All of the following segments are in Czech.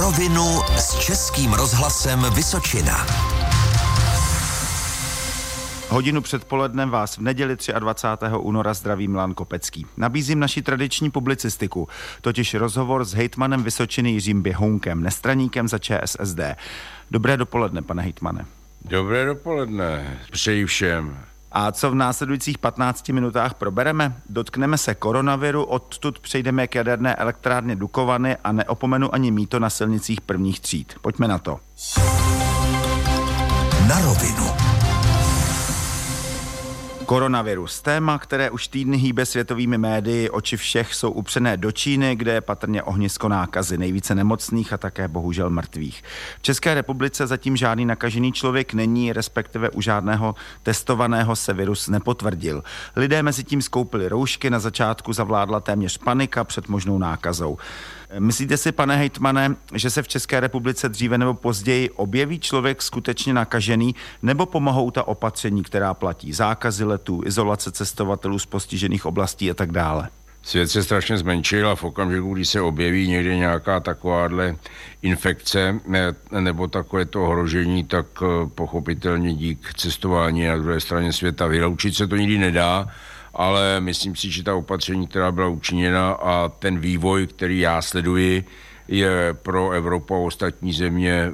rovinu s Českým rozhlasem Vysočina. Hodinu předpolednem vás v neděli 23. února zdraví Milan Kopecký. Nabízím naši tradiční publicistiku, totiž rozhovor s hejtmanem Vysočiny Jiřím Běhounkem, nestraníkem za ČSSD. Dobré dopoledne, pane hejtmane. Dobré dopoledne, přeji všem. A co v následujících 15 minutách probereme? Dotkneme se koronaviru, odtud přejdeme k jaderné elektrárně Dukovany a neopomenu ani míto na silnicích prvních tříd. Pojďme na to. Na rovinu. Koronavirus. Téma, které už týdny hýbe světovými médii, oči všech jsou upřené do Číny, kde je patrně ohnisko nákazy, nejvíce nemocných a také bohužel mrtvých. V České republice zatím žádný nakažený člověk není, respektive u žádného testovaného se virus nepotvrdil. Lidé mezi tím skoupili roušky, na začátku zavládla téměř panika před možnou nákazou. Myslíte si, pane hejtmane, že se v České republice dříve nebo později objeví člověk skutečně nakažený, nebo pomohou ta opatření, která platí, zákazy letů, izolace cestovatelů z postižených oblastí a tak dále? Svět se strašně zmenšil a v okamžiku, kdy se objeví někde nějaká takováhle infekce nebo takové to ohrožení, tak eh, pochopitelně dík cestování na druhé straně světa. Vyloučit se to nikdy nedá ale myslím si, že ta opatření, která byla učiněna a ten vývoj, který já sleduji, je pro Evropu a ostatní země e,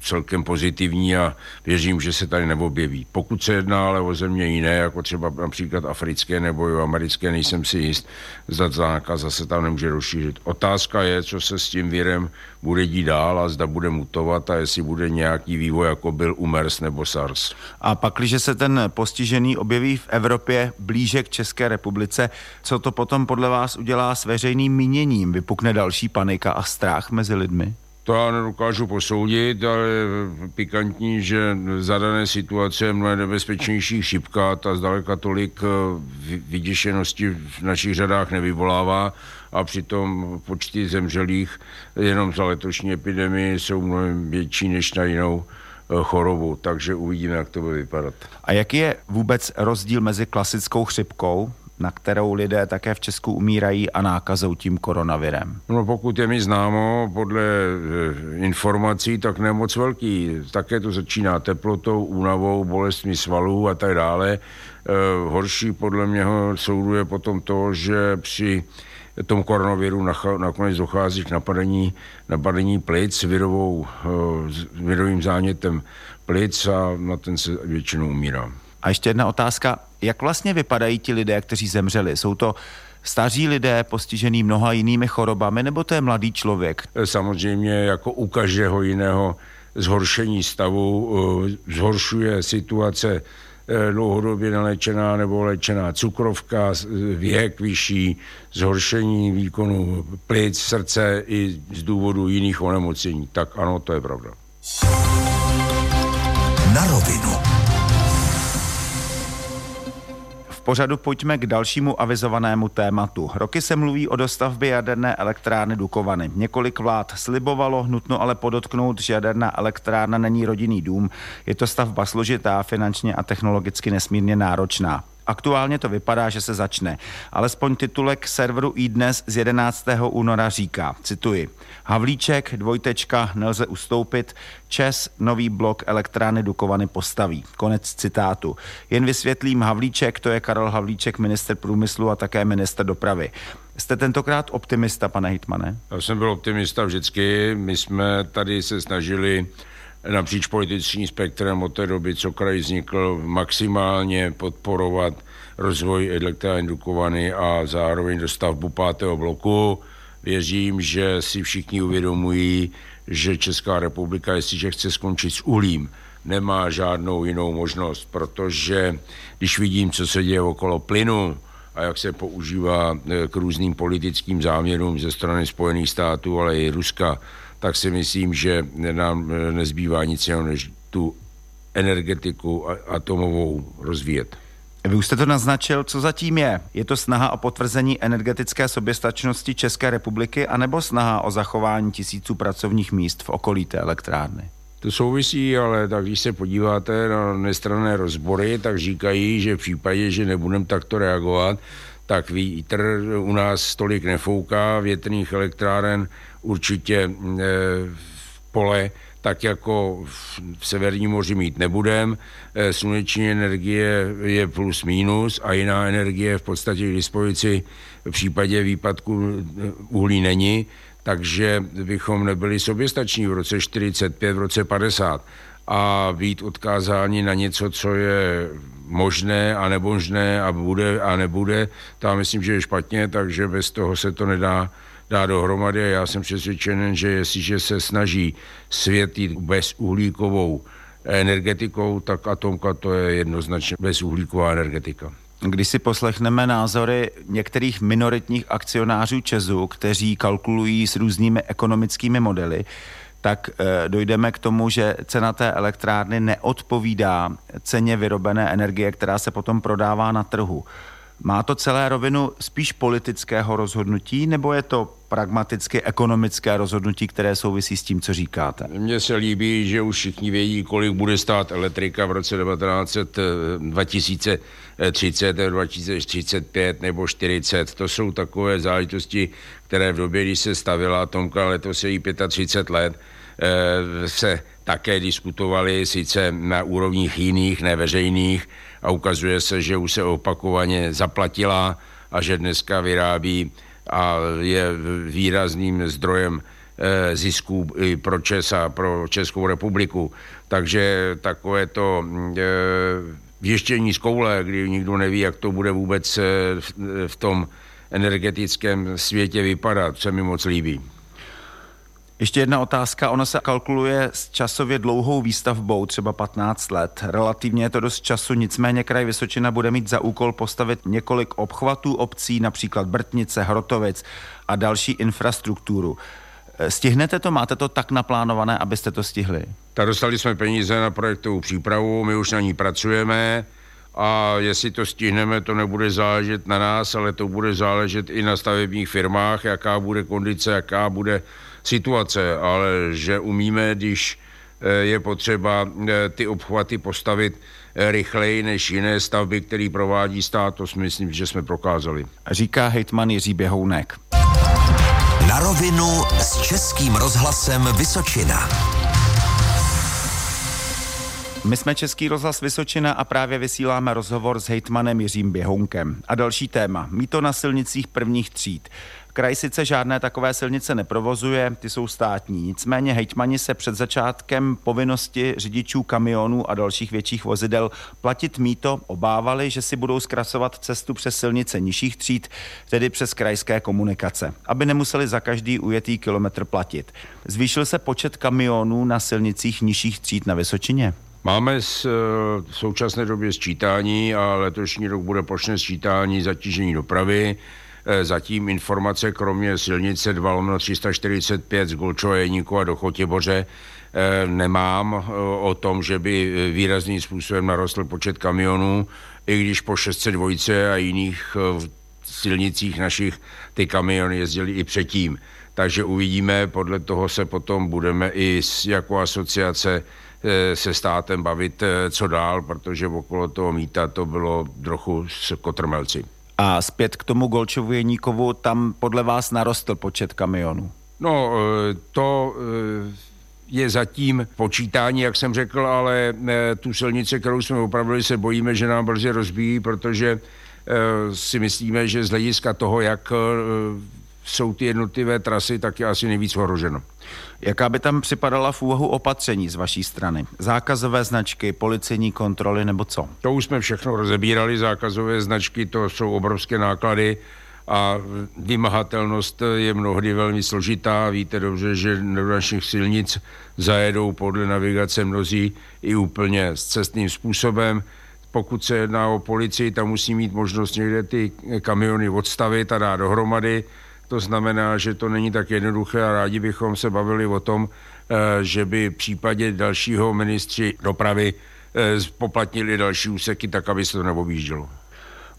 celkem pozitivní a věřím, že se tady neobjeví. Pokud se jedná ale o země jiné, jako třeba například africké nebo americké, nejsem si jist, zda zákaz zase tam nemůže rozšířit. Otázka je, co se s tím virem bude dít dál a zda bude mutovat a jestli bude nějaký vývoj, jako byl u MERS nebo SARS. A pak, když se ten postižený objeví v Evropě blíže k České republice, co to potom podle vás udělá s veřejným míněním? Vypukne další panika a strach mezi lidmi? To já nedokážu posoudit, ale pikantní, že za dané situace je mnohem nebezpečnější chřipka, ta zdaleka tolik eh, vyděšenosti v našich řadách nevyvolává a přitom počty zemřelých jenom za letošní epidemii jsou mnohem větší než na jinou eh, chorobu, takže uvidíme, jak to bude vypadat. A jaký je vůbec rozdíl mezi klasickou chřipkou, na kterou lidé také v Česku umírají a nákazou tím koronavirem? No pokud je mi známo, podle eh, informací, tak nemoc velký. Také to začíná teplotou, únavou, bolestmi svalů a tak dále. Eh, horší podle něho soudu je potom to, že při tom koronaviru nakonec dochází k napadení, napadení plic virovou, eh, virovým zánětem plic a na ten se většinou umírá. A ještě jedna otázka. Jak vlastně vypadají ti lidé, kteří zemřeli? Jsou to staří lidé postižený mnoha jinými chorobami, nebo to je mladý člověk? Eh, samozřejmě jako u každého jiného zhoršení stavu eh, zhoršuje situace dlouhodobě neléčená nebo léčená cukrovka, věk vyšší, zhoršení výkonu plic, srdce i z důvodu jiných onemocnění. Tak ano, to je pravda. Na rovinu pořadu pojďme k dalšímu avizovanému tématu. Roky se mluví o dostavbě jaderné elektrárny Dukovany. Několik vlád slibovalo, nutno ale podotknout, že jaderná elektrárna není rodinný dům. Je to stavba složitá, finančně a technologicky nesmírně náročná. Aktuálně to vypadá, že se začne. Alespoň titulek serveru iDnes z 11. února říká, cituji, Havlíček, dvojtečka, nelze ustoupit, Čes nový blok elektrárny Dukovany postaví. Konec citátu. Jen vysvětlím Havlíček, to je Karel Havlíček, minister průmyslu a také minister dopravy. Jste tentokrát optimista, pane Hitmane? Já jsem byl optimista vždycky. My jsme tady se snažili napříč politickým spektrem od té doby, co kraj vznikl, maximálně podporovat rozvoj elektrárny Dukovany a zároveň dostavbu pátého bloku. Věřím, že si všichni uvědomují, že Česká republika, jestliže chce skončit s uhlím, nemá žádnou jinou možnost, protože když vidím, co se děje okolo plynu a jak se používá eh, k různým politickým záměrům ze strany Spojených států, ale i Ruska, tak si myslím, že nám eh, nezbývá nic jiného, než tu energetiku atomovou rozvíjet. Vy už jste to naznačil, co zatím je? Je to snaha o potvrzení energetické soběstačnosti České republiky anebo snaha o zachování tisíců pracovních míst v okolí té elektrárny? To souvisí, ale tak když se podíváte na nestranné rozbory, tak říkají, že v případě, že nebudeme takto reagovat, tak vítr u nás tolik nefouká, větrných elektráren určitě pole tak jako v Severním moři mít nebudem. Sluneční energie je plus minus a jiná energie v podstatě k dispozici v případě výpadku uhlí není takže bychom nebyli soběstační v roce 45, v roce 50 a být odkázáni na něco, co je možné a nebožné a bude a nebude, to myslím, že je špatně, takže bez toho se to nedá dá dohromady. Já jsem přesvědčen, že jestliže se snaží svět jít bezuhlíkovou energetikou, tak atomka to je jednoznačně bezuhlíková energetika. Když si poslechneme názory některých minoritních akcionářů Česu, kteří kalkulují s různými ekonomickými modely, tak e, dojdeme k tomu, že cena té elektrárny neodpovídá ceně vyrobené energie, která se potom prodává na trhu. Má to celé rovinu spíš politického rozhodnutí, nebo je to pragmaticky ekonomické rozhodnutí, které souvisí s tím, co říkáte? Mně se líbí, že už všichni vědí, kolik bude stát elektrika v roce 1900, 2030, 2035 nebo 40. To jsou takové záležitosti, které v době, kdy se stavila Tomka, letos je jí 35 let, eh, se také diskutovaly, sice na úrovních jiných, neveřejných, a ukazuje se, že už se opakovaně zaplatila a že dneska vyrábí a je výrazným zdrojem eh, zisků i pro Čes a pro Českou republiku. Takže takové to eh, věštění z koule, kdy nikdo neví, jak to bude vůbec eh, v tom energetickém světě vypadat, se mi moc líbí. Ještě jedna otázka. Ono se kalkuluje s časově dlouhou výstavbou, třeba 15 let. Relativně je to dost času, nicméně kraj Vysočina bude mít za úkol postavit několik obchvatů obcí, například Brtnice, Hrotovic a další infrastrukturu. Stihnete to? Máte to tak naplánované, abyste to stihli? Tak dostali jsme peníze na projektovou přípravu, my už na ní pracujeme a jestli to stihneme, to nebude záležet na nás, ale to bude záležet i na stavebních firmách, jaká bude kondice, jaká bude situace, ale že umíme, když eh, je potřeba eh, ty obchvaty postavit eh, rychleji než jiné stavby, které provádí stát, to si myslím, že jsme prokázali. Říká hejtman Jiří Běhounek. Na rovinu s Českým rozhlasem Vysočina. My jsme Český rozhlas Vysočina a právě vysíláme rozhovor s hejtmanem Jiřím Běhounkem. A další téma. Míto na silnicích prvních tříd. Kraj sice žádné takové silnice neprovozuje, ty jsou státní. Nicméně hejtmani se před začátkem povinnosti řidičů kamionů a dalších větších vozidel platit míto obávali, že si budou zkrasovat cestu přes silnice nižších tříd, tedy přes krajské komunikace, aby nemuseli za každý ujetý kilometr platit. Zvýšil se počet kamionů na silnicích nižších tříd na Vysočině? Máme s, eh, v současné době sčítání a letošní rok bude plošné sčítání zatížení dopravy. Eh, zatím informace kromě silnice 2 345 z Golčova Jeníku a do Chotěboře eh, nemám o tom, že by výrazným způsobem narostl počet kamionů, i když po 602 a jiných silnicích našich ty kamiony jezdily i předtím. Takže uvidíme, podle toho se potom budeme i jako asociace se státem bavit, co dál, protože okolo toho míta to bylo trochu s kotrmelci. A zpět k tomu Golčovu Jeníkovu, tam podle vás narostl počet kamionů? No, e, to je zatím počítání, jak jsem řekl, ale tu silnici, kterou jsme opravili, se bojíme, že nám brzy rozbíjí, protože si myslíme, že z hlediska toho, jak jsou ty jednotlivé trasy, tak je asi nejvíc ohroženo. Jaká by tam připadala v úvahu opatření z vaší strany? Zákazové značky, policejní kontroly nebo co? To už jsme všechno rozebírali, zákazové značky, to jsou obrovské náklady a vymahatelnost je mnohdy velmi složitá. Víte dobře, že do našich silnic zajedou podle navigace mnozí i úplně s cestným způsobem. Pokud se jedná o policii, tam musí mít možnost někde ty kamiony odstavit a dát dohromady to znamená, že to není tak jednoduché a rádi bychom se bavili o tom, eh, že by v případě dalšího ministři dopravy eh, poplatnili další úseky tak, aby se to neobjíždělo.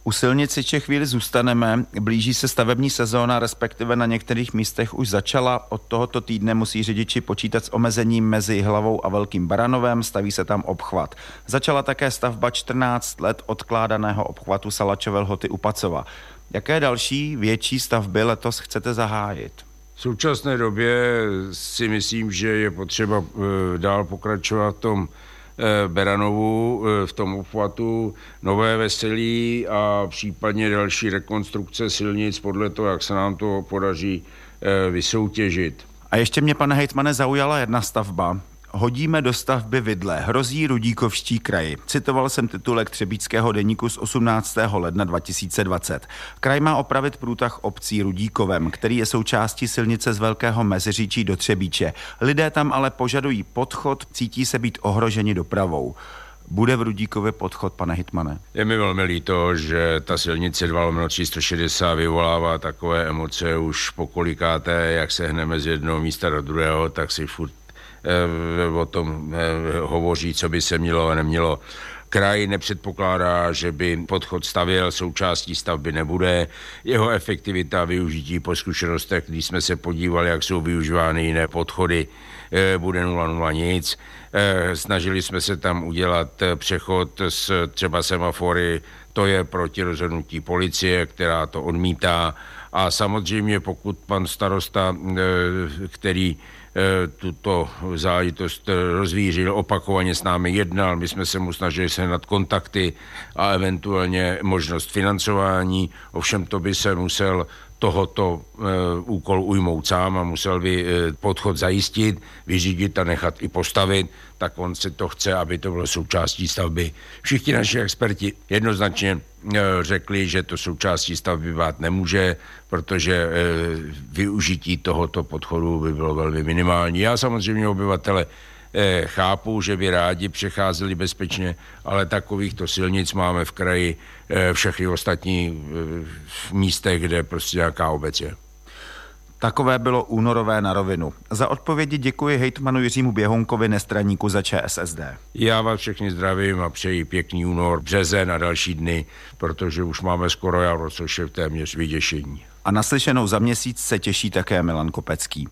U silnici Čech chvíli zůstaneme. Blíží se stavební sezóna, respektive na některých místech už začala. Od tohoto týdne musí řidiči počítat s omezením mezi Hlavou a Velkým Baranovem, staví se tam obchvat. Začala také stavba 14 let odkládaného obchvatu Salačové lhoty u Pacova. Jaké další větší stavby letos chcete zahájit? V současné době si myslím, že je potřeba eh, dál pokračovat v tom eh, Beranovu, eh, v tom obchvatu Nové Veselí a případně další rekonstrukce silnic podle toho, jak se nám to podaří vysoutěžit. A ještě mě, pane hejtmane, zaujala jedna stavba, Hodíme do stavby vidle, hrozí Rudíkovští kraji. Citoval jsem titulek Třebíckého deníku z 18. ledna 2020. Kraj má opravit průtah obcí Rudíkovem, který je součástí silnice z Velkého Meziříčí do Třebíče. Lidé tam ale požadují podchod, cítí se být ohroženi dopravou. Bude v Rudíkově podchod, pane Hitmane? Je mi velmi líto, že ta silnice 2 360 vyvolává takové emoce už pokolikáté, jak se hneme z jednoho místa do druhého, tak si furt o tom eh, hovoří, co by se mělo a nemělo. Kraj nepředpokládá, že by podchod stavěl, součástí stavby nebude. Jeho efektivita využití po zkušenostech, když jsme se podívali, jak jsou využívány jiné podchody, eh, bude 0,0 nic. Snažili jsme se tam udělat přechod s třeba semafory, to je proti rozhodnutí policie, která to odmítá. A samozřejmě pokud pan starosta, který Eh, tuto záležitost rozvířil, opakovaně s námi jednal, my jsme se mu snažili se nad kontakty a eventuálně možnost financování, ovšem to by se musel tohoto e, úkol ujmout sám a musel by e, podchod zajistit, vyřídit a nechat i postavit, tak on se to chce, aby to bylo součástí stavby. Všichni naši experti jednoznačně řekli, že to součástí stavby být nemůže, protože e, využití tohoto podchodu by bylo velmi minimální. Já samozřejmě obyvatele Eh, chápu, že by rádi přecházeli bezpečně, ale takovýchto silnic máme v kraji eh, všechny ostatní eh, v místech, kde prostě nějaká obec je. Takové bylo únorové na rovinu. Za odpovědi děkuji hejtmanu Jiřímu Běhonkovi, nestraníku za ČSSD. Já vás všechny zdravím a přeji pěkný únor, březen a další dny, protože už máme skoro jaro, což je téměř vyděšení. A naslyšenou za měsíc se těší také Milan Kopecký.